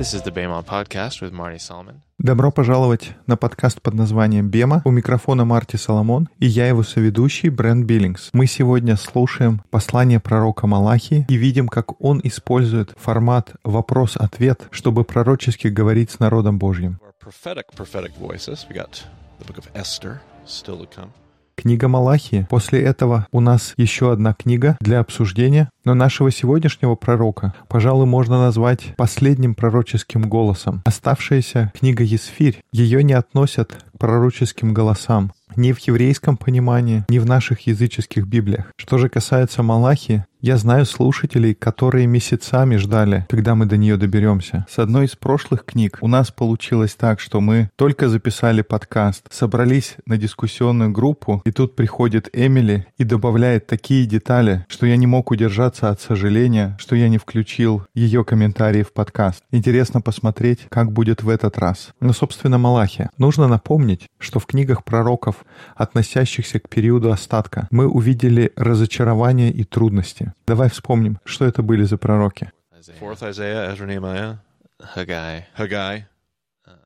This is the Bema Podcast with Marty Solomon. Добро пожаловать на подкаст под названием «Бема». У микрофона Марти Соломон и я его соведущий Брент Биллингс. Мы сегодня слушаем послание пророка Малахи и видим, как он использует формат «вопрос-ответ», чтобы пророчески говорить с народом Божьим. Prophetic, prophetic voices. We got the book of Esther still to come. Книга Малахии. После этого у нас еще одна книга для обсуждения, но нашего сегодняшнего пророка, пожалуй, можно назвать последним пророческим голосом. Оставшаяся книга Есфирь, ее не относят к пророческим голосам, ни в еврейском понимании, ни в наших языческих библиях. Что же касается Малахи, я знаю слушателей, которые месяцами ждали, когда мы до нее доберемся. С одной из прошлых книг у нас получилось так, что мы только записали подкаст, собрались на дискуссионную группу, и тут приходит Эмили и добавляет такие детали, что я не мог удержаться от сожаления, что я не включил ее комментарии в подкаст. Интересно посмотреть, как будет в этот раз. Ну, собственно, Малахия. Нужно напомнить, что в книгах пророков, относящихся к периоду остатка, мы увидели разочарование и трудности. Давай вспомним, что это были за пророки. Fourth Isaiah, Ezra, Nehemiah, Haggai. Haggai.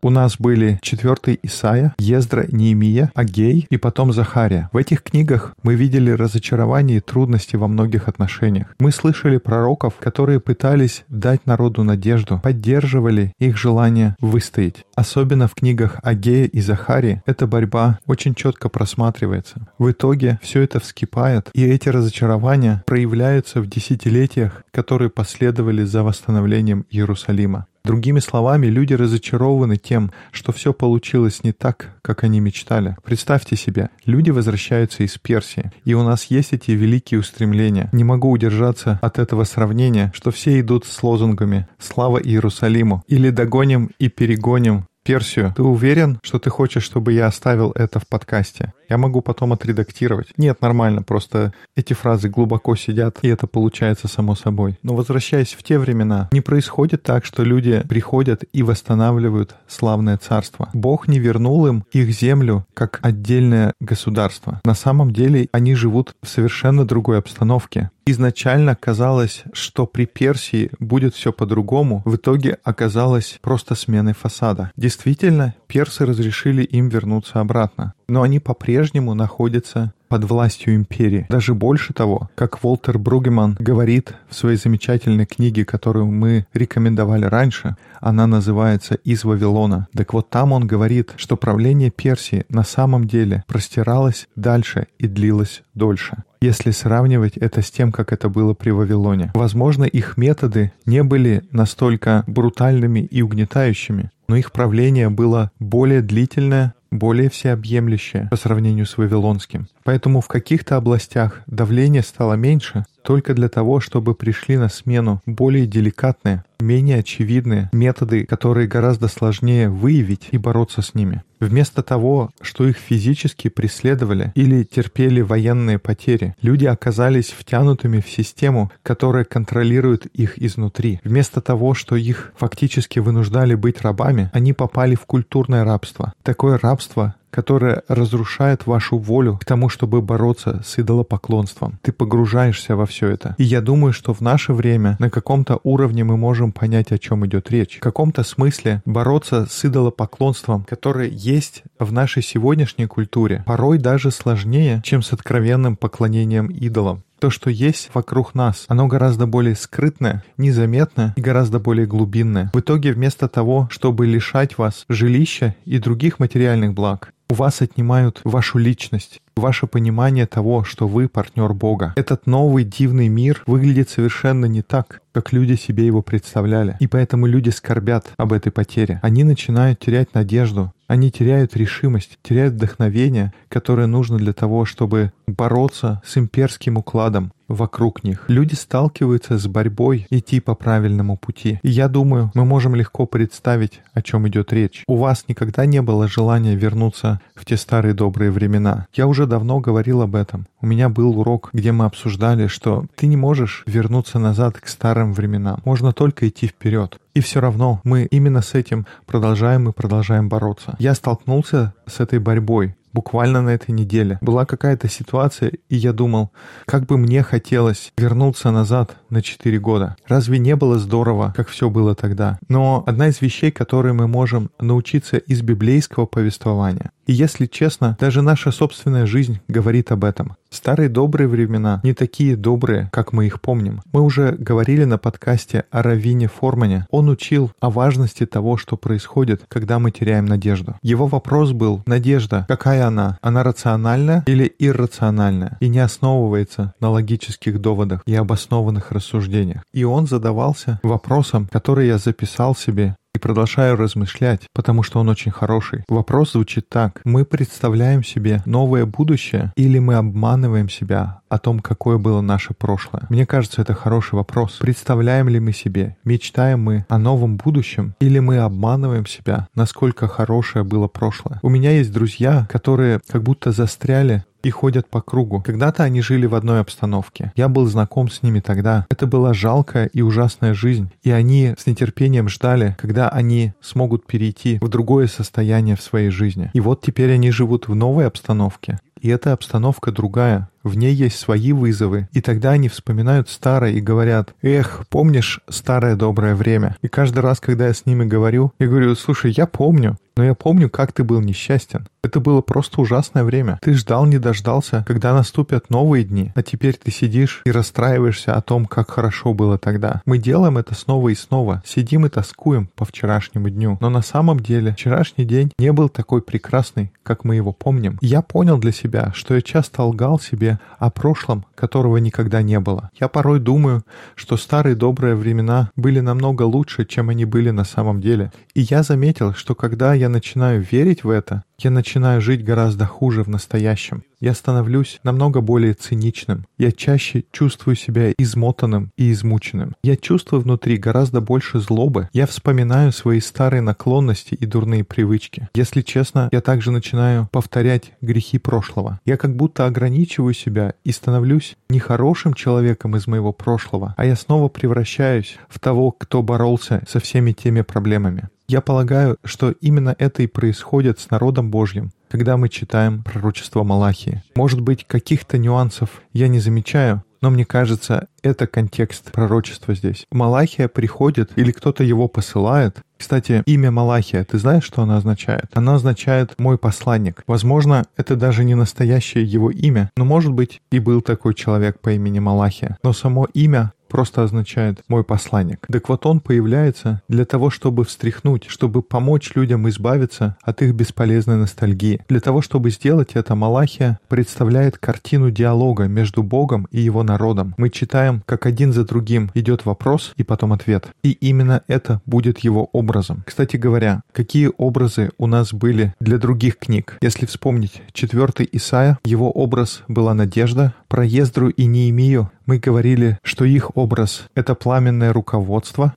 У нас были четвертый Исаия, Ездра, Неемия, Агей и потом Захария. В этих книгах мы видели разочарование и трудности во многих отношениях. Мы слышали пророков, которые пытались дать народу надежду, поддерживали их желание выстоять. Особенно в книгах Агея и Захарии эта борьба очень четко просматривается. В итоге все это вскипает, и эти разочарования проявляются в десятилетиях, которые последовали за восстановлением Иерусалима. Другими словами, люди разочарованы тем, что все получилось не так, как они мечтали. Представьте себе, люди возвращаются из Персии, и у нас есть эти великие устремления. Не могу удержаться от этого сравнения, что все идут с лозунгами «Слава Иерусалиму» или «Догоним и перегоним Персию. Ты уверен, что ты хочешь, чтобы я оставил это в подкасте? Я могу потом отредактировать. Нет, нормально, просто эти фразы глубоко сидят, и это получается само собой. Но возвращаясь в те времена, не происходит так, что люди приходят и восстанавливают славное царство. Бог не вернул им их землю как отдельное государство. На самом деле они живут в совершенно другой обстановке. Изначально казалось, что при Персии будет все по-другому, в итоге оказалось просто сменой фасада. Действительно, персы разрешили им вернуться обратно, но они по-прежнему находятся под властью империи. Даже больше того, как Волтер Бругеман говорит в своей замечательной книге, которую мы рекомендовали раньше, она называется «Из Вавилона». Так вот там он говорит, что правление Персии на самом деле простиралось дальше и длилось дольше если сравнивать это с тем, как это было при Вавилоне. Возможно, их методы не были настолько брутальными и угнетающими, но их правление было более длительное, более всеобъемлющее по сравнению с вавилонским. Поэтому в каких-то областях давление стало меньше только для того, чтобы пришли на смену более деликатные, менее очевидные методы, которые гораздо сложнее выявить и бороться с ними. Вместо того, что их физически преследовали или терпели военные потери, люди оказались втянутыми в систему, которая контролирует их изнутри. Вместо того, что их фактически вынуждали быть рабами, они попали в культурное рабство. Такое рабство которое разрушает вашу волю к тому, чтобы бороться с идолопоклонством. Ты погружаешься во все это. И я думаю, что в наше время на каком-то уровне мы можем понять, о чем идет речь. В каком-то смысле бороться с идолопоклонством, которое есть в нашей сегодняшней культуре, порой даже сложнее, чем с откровенным поклонением идолам то, что есть вокруг нас, оно гораздо более скрытное, незаметное и гораздо более глубинное. В итоге вместо того, чтобы лишать вас жилища и других материальных благ, у вас отнимают вашу личность, ваше понимание того, что вы партнер Бога. Этот новый дивный мир выглядит совершенно не так, как люди себе его представляли. И поэтому люди скорбят об этой потере. Они начинают терять надежду, они теряют решимость, теряют вдохновение, которое нужно для того, чтобы бороться с имперским укладом вокруг них. Люди сталкиваются с борьбой идти по правильному пути. И я думаю, мы можем легко представить, о чем идет речь. У вас никогда не было желания вернуться в те старые добрые времена. Я уже давно говорил об этом. У меня был урок, где мы обсуждали, что ты не можешь вернуться назад к старым временам. Можно только идти вперед. И все равно мы именно с этим продолжаем и продолжаем бороться. Я столкнулся с этой борьбой буквально на этой неделе. Была какая-то ситуация, и я думал, как бы мне хотелось вернуться назад на 4 года. Разве не было здорово, как все было тогда? Но одна из вещей, которые мы можем научиться из библейского повествования, и если честно, даже наша собственная жизнь говорит об этом. Старые добрые времена не такие добрые, как мы их помним. Мы уже говорили на подкасте о Равине Формане. Он учил о важности того, что происходит, когда мы теряем надежду. Его вопрос был, надежда, какая она? Она рациональная или иррациональная? И не основывается на логических доводах и обоснованных рассуждениях. И он задавался вопросом, который я записал себе и продолжаю размышлять, потому что он очень хороший. Вопрос звучит так. Мы представляем себе новое будущее или мы обманываем себя о том, какое было наше прошлое? Мне кажется, это хороший вопрос. Представляем ли мы себе, мечтаем мы о новом будущем или мы обманываем себя, насколько хорошее было прошлое? У меня есть друзья, которые как будто застряли и ходят по кругу. Когда-то они жили в одной обстановке. Я был знаком с ними тогда. Это была жалкая и ужасная жизнь. И они с нетерпением ждали, когда они смогут перейти в другое состояние в своей жизни. И вот теперь они живут в новой обстановке. И эта обстановка другая. В ней есть свои вызовы. И тогда они вспоминают старое и говорят, эх, помнишь старое доброе время? И каждый раз, когда я с ними говорю, я говорю, слушай, я помню, но я помню, как ты был несчастен. Это было просто ужасное время. Ты ждал, не дождался, когда наступят новые дни, а теперь ты сидишь и расстраиваешься о том, как хорошо было тогда. Мы делаем это снова и снова. Сидим и тоскуем по вчерашнему дню. Но на самом деле вчерашний день не был такой прекрасный, как мы его помним. я понял для себя, что я часто лгал себе о прошлом, которого никогда не было. Я порой думаю, что старые добрые времена были намного лучше, чем они были на самом деле. И я заметил, что когда я начинаю верить в это, я начинаю жить гораздо хуже в настоящем. Я становлюсь намного более циничным. Я чаще чувствую себя измотанным и измученным. Я чувствую внутри гораздо больше злобы. Я вспоминаю свои старые наклонности и дурные привычки. Если честно, я также начинаю повторять грехи прошлого. Я как будто ограничиваю себя и становлюсь не хорошим человеком из моего прошлого, а я снова превращаюсь в того, кто боролся со всеми теми проблемами. Я полагаю, что именно это и происходит с народом Божьим, когда мы читаем пророчество Малахии. Может быть, каких-то нюансов я не замечаю, но мне кажется, это контекст пророчества здесь. Малахия приходит или кто-то его посылает. Кстати, имя Малахия, ты знаешь, что оно означает? Оно означает «мой посланник». Возможно, это даже не настоящее его имя, но может быть и был такой человек по имени Малахия. Но само имя просто означает «мой посланник». Так появляется для того, чтобы встряхнуть, чтобы помочь людям избавиться от их бесполезной ностальгии. Для того, чтобы сделать это, Малахия представляет картину диалога между Богом и его народом. Мы читаем, как один за другим идет вопрос и потом ответ. И именно это будет его образом. Кстати говоря, какие образы у нас были для других книг? Если вспомнить четвертый Исаия, его образ была надежда, про Ездру и Неемию мы говорили, что их образ — это пламенное руководство.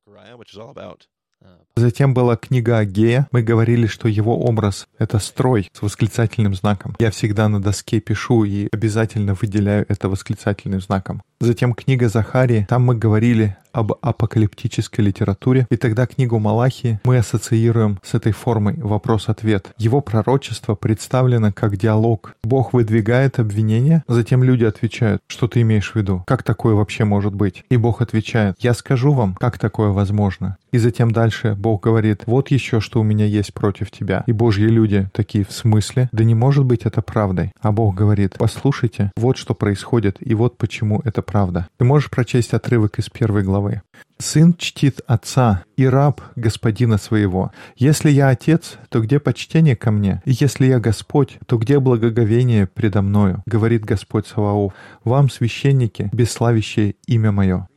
Затем была книга Агея. Мы говорили, что его образ — это строй с восклицательным знаком. Я всегда на доске пишу и обязательно выделяю это восклицательным знаком. Затем книга Захарии. Там мы говорили об апокалиптической литературе, и тогда книгу Малахии мы ассоциируем с этой формой вопрос-ответ. Его пророчество представлено как диалог. Бог выдвигает обвинение, затем люди отвечают, что ты имеешь в виду, как такое вообще может быть? И Бог отвечает, я скажу вам, как такое возможно. И затем дальше Бог говорит, вот еще, что у меня есть против тебя. И Божьи люди такие, в смысле? Да не может быть это правдой. А Бог говорит, послушайте, вот что происходит, и вот почему это правда. Ты можешь прочесть отрывок из первой главы. «Сын чтит отца, и раб господина своего. Если я отец, то где почтение ко мне? И если я Господь, то где благоговение предо мною? Говорит Господь Саваоф. Вам, священники, бесславящее имя мое».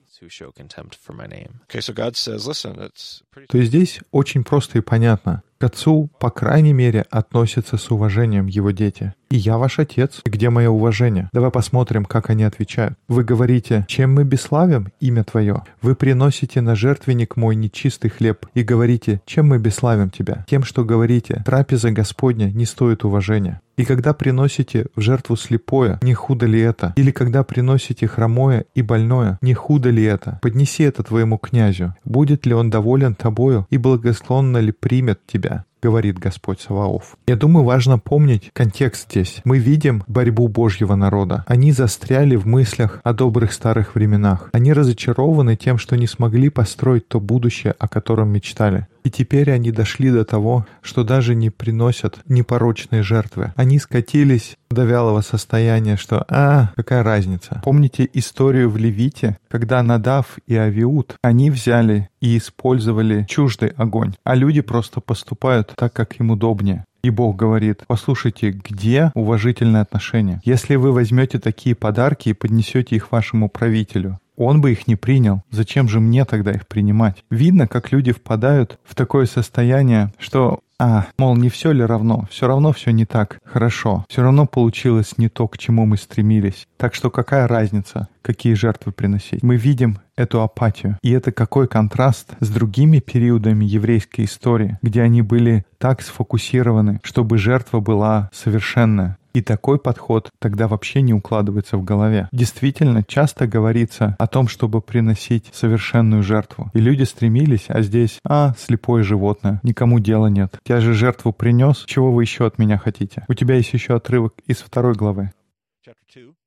То есть здесь очень просто и понятно. К отцу, по крайней мере, относятся с уважением его дети. И я ваш отец. Где мое уважение? Давай посмотрим, как они отвечают. Вы говорите, чем мы бесславим имя твое? Вы приносите на жертвенник мой нечистый хлеб и говорите, чем мы бесславим тебя? Тем, что говорите, трапеза Господня не стоит уважения. И когда приносите в жертву слепое, не худо ли это? Или когда приносите хромое и больное, не худо ли это? Поднеси это твоему князю. Будет ли он доволен тобою и благосклонно ли примет тебя? Говорит Господь Саваоф. Я думаю, важно помнить контекст здесь. Мы видим борьбу Божьего народа. Они застряли в мыслях о добрых старых временах. Они разочарованы тем, что не смогли построить то будущее, о котором мечтали. И теперь они дошли до того, что даже не приносят непорочные жертвы. Они скатились до вялого состояния, что «а, какая разница». Помните историю в Левите, когда Надав и Авиуд, они взяли и использовали чуждый огонь, а люди просто поступают так, как им удобнее. И Бог говорит, послушайте, где уважительное отношение? Если вы возьмете такие подарки и поднесете их вашему правителю, он бы их не принял. Зачем же мне тогда их принимать? Видно, как люди впадают в такое состояние, что а, мол, не все ли равно? Все равно все не так. Хорошо. Все равно получилось не то, к чему мы стремились. Так что какая разница, какие жертвы приносить? Мы видим эту апатию. И это какой контраст с другими периодами еврейской истории, где они были так сфокусированы, чтобы жертва была совершенная. И такой подход тогда вообще не укладывается в голове. Действительно, часто говорится о том, чтобы приносить совершенную жертву. И люди стремились, а здесь, а, слепое животное, никому дела нет. Я же жертву принес, чего вы еще от меня хотите? У тебя есть еще отрывок из второй главы.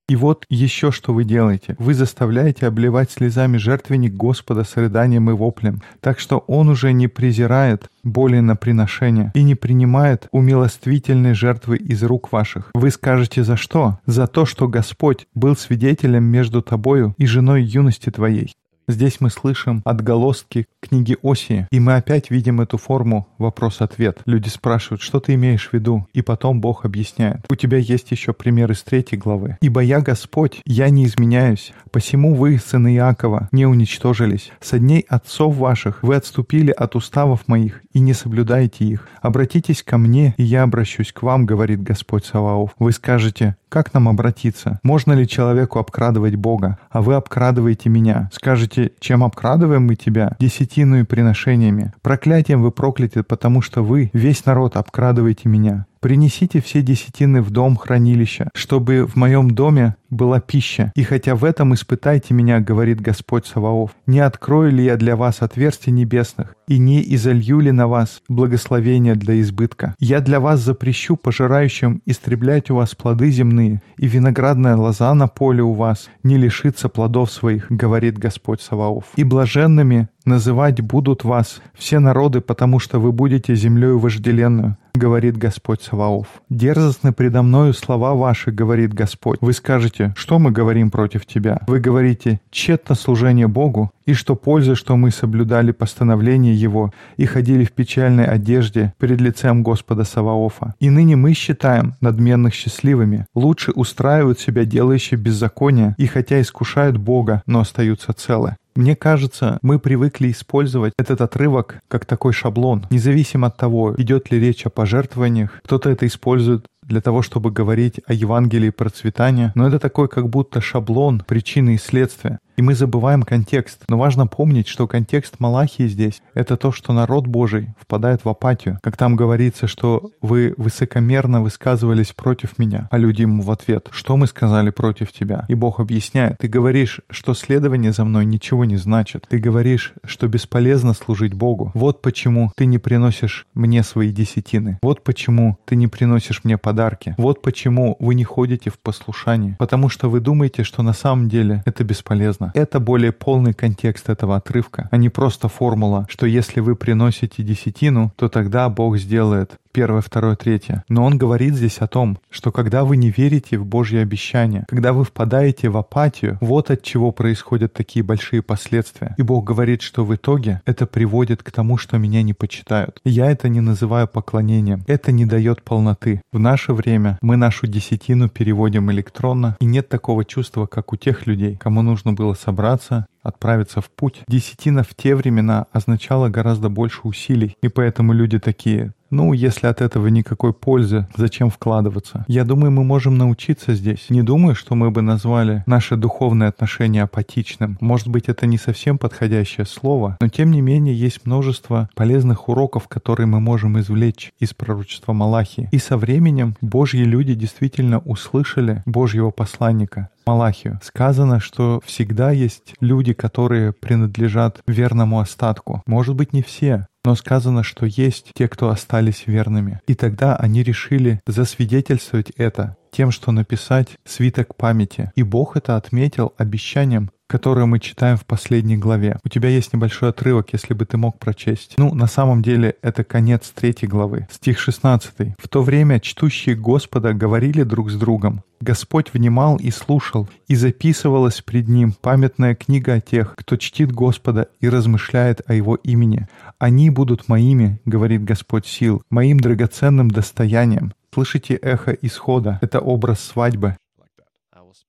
И вот еще что вы делаете. Вы заставляете обливать слезами жертвенник Господа с рыданием и воплем, так что Он уже не презирает боли на приношение и не принимает умилоствительной жертвы из рук ваших. Вы скажете за что? За то, что Господь был свидетелем между тобою и женой юности твоей. Здесь мы слышим отголоски книги Осии, и мы опять видим эту форму вопрос-ответ. Люди спрашивают, что ты имеешь в виду? И потом Бог объясняет. У тебя есть еще пример из третьей главы. «Ибо я Господь, я не изменяюсь, посему вы, сыны Иакова, не уничтожились. Со дней отцов ваших вы отступили от уставов моих и не соблюдаете их. Обратитесь ко мне, и я обращусь к вам, говорит Господь Саваоф. Вы скажете, как нам обратиться? Можно ли человеку обкрадывать Бога? А вы обкрадываете меня. Скажете, чем обкрадываем мы тебя? Десятину и приношениями. Проклятием вы прокляты, потому что вы, весь народ, обкрадываете меня. Принесите все десятины в дом хранилища, чтобы в моем доме была пища. И хотя в этом испытайте меня, говорит Господь Саваоф, не открою ли я для вас отверстий небесных, и не изолью ли на вас благословения для избытка. Я для вас запрещу пожирающим истреблять у вас плоды земные, и виноградная лоза на поле у вас не лишится плодов своих, говорит Господь Саваоф. И блаженными называть будут вас все народы, потому что вы будете землею вожделенную, говорит Господь Саваоф. Дерзостны предо мною слова ваши, говорит Господь. Вы скажете, что мы говорим против тебя? Вы говорите, тщетно служение Богу, и что пользы, что мы соблюдали постановление Его и ходили в печальной одежде перед лицем Господа Саваофа. И ныне мы считаем надменных счастливыми. Лучше устраивают себя делающие беззаконие, и хотя искушают Бога, но остаются целы. Мне кажется, мы привыкли использовать этот отрывок как такой шаблон, независимо от того, идет ли речь о пожертвованиях. Кто-то это использует для того, чтобы говорить о Евангелии процветания, но это такой как будто шаблон причины и следствия. И мы забываем контекст. Но важно помнить, что контекст Малахии здесь — это то, что народ Божий впадает в апатию. Как там говорится, что вы высокомерно высказывались против меня, а люди ему в ответ, что мы сказали против тебя? И Бог объясняет, ты говоришь, что следование за мной ничего не значит. Ты говоришь, что бесполезно служить Богу. Вот почему ты не приносишь мне свои десятины. Вот почему ты не приносишь мне подарки. Вот почему вы не ходите в послушание. Потому что вы думаете, что на самом деле это бесполезно. Это более полный контекст этого отрывка, а не просто формула, что если вы приносите десятину, то тогда Бог сделает первое, второе, третье. Но он говорит здесь о том, что когда вы не верите в Божьи обещания, когда вы впадаете в апатию, вот от чего происходят такие большие последствия. И Бог говорит, что в итоге это приводит к тому, что меня не почитают. Я это не называю поклонением. Это не дает полноты. В наше время мы нашу десятину переводим электронно, и нет такого чувства, как у тех людей, кому нужно было собраться, отправиться в путь. Десятина в те времена означала гораздо больше усилий, и поэтому люди такие, ну, если от этого никакой пользы, зачем вкладываться? Я думаю, мы можем научиться здесь. Не думаю, что мы бы назвали наше духовное отношение апатичным. Может быть, это не совсем подходящее слово, но тем не менее есть множество полезных уроков, которые мы можем извлечь из пророчества Малахии. И со временем Божьи люди действительно услышали Божьего посланника. Малахию. Сказано, что всегда есть люди, которые принадлежат верному остатку. Может быть, не все, Но сказано, что есть те, кто остались верными. И тогда они решили засвидетельствовать это тем, что написать свиток памяти. И Бог это отметил обещанием, которое мы читаем в последней главе. У тебя есть небольшой отрывок, если бы ты мог прочесть. Ну, на самом деле, это конец третьей главы, стих 16. «В то время чтущие Господа говорили друг с другом, Господь внимал и слушал, и записывалась пред Ним памятная книга о тех, кто чтит Господа и размышляет о Его имени. Они будут моими, говорит Господь сил, моим драгоценным достоянием. Слышите эхо исхода, это образ свадьбы.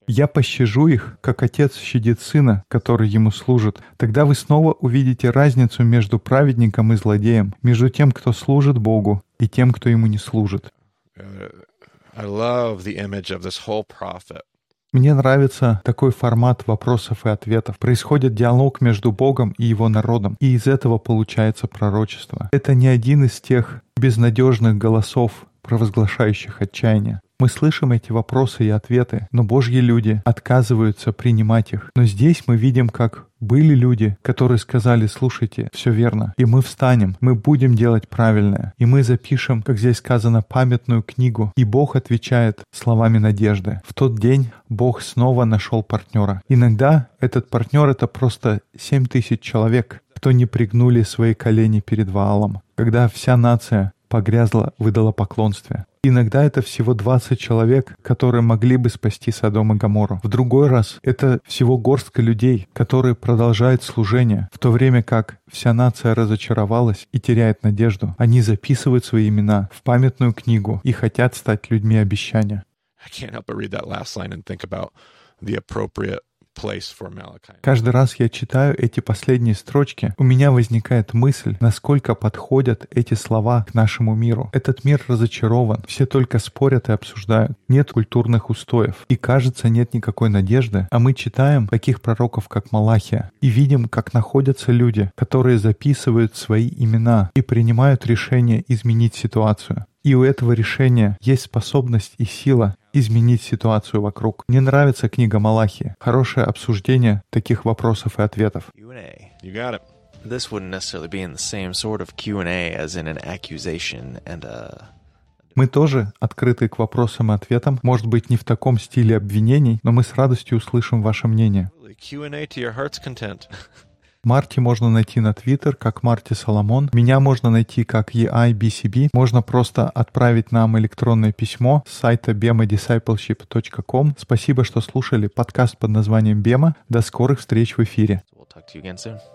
Я пощажу их, как отец щадит сына, который ему служит. Тогда вы снова увидите разницу между праведником и злодеем, между тем, кто служит Богу, и тем, кто ему не служит. Мне нравится такой формат вопросов и ответов. Происходит диалог между Богом и его народом, и из этого получается пророчество. Это не один из тех безнадежных голосов, провозглашающих отчаяние. Мы слышим эти вопросы и ответы, но Божьи люди отказываются принимать их. Но здесь мы видим, как были люди, которые сказали, слушайте, все верно, и мы встанем, мы будем делать правильное, и мы запишем, как здесь сказано, памятную книгу. И Бог отвечает словами надежды. В тот день Бог снова нашел партнера. Иногда этот партнер — это просто 7 тысяч человек, кто не пригнули свои колени перед Ваалом, когда вся нация погрязла в идолопоклонстве. Иногда это всего 20 человек, которые могли бы спасти Содом и Гамору. В другой раз это всего горстка людей, которые продолжают служение, в то время как вся нация разочаровалась и теряет надежду. Они записывают свои имена в памятную книгу и хотят стать людьми обещания. Каждый раз я читаю эти последние строчки, у меня возникает мысль, насколько подходят эти слова к нашему миру. Этот мир разочарован, все только спорят и обсуждают. Нет культурных устоев. И кажется, нет никакой надежды. А мы читаем таких пророков, как Малахия, и видим, как находятся люди, которые записывают свои имена и принимают решение изменить ситуацию. И у этого решения есть способность и сила изменить ситуацию вокруг. Мне нравится книга Малахи. Хорошее обсуждение таких вопросов и ответов. This wouldn't necessarily be in the same sort of Q&A as in an accusation and a мы тоже открыты к вопросам и ответам. Может быть, не в таком стиле обвинений, но мы с радостью услышим ваше мнение. Марти можно найти на Твиттер как Марти Соломон. Меня можно найти как EIBCB. Можно просто отправить нам электронное письмо с сайта bemadiscipleship.com. Спасибо, что слушали подкаст под названием Бема. До скорых встреч в эфире. We'll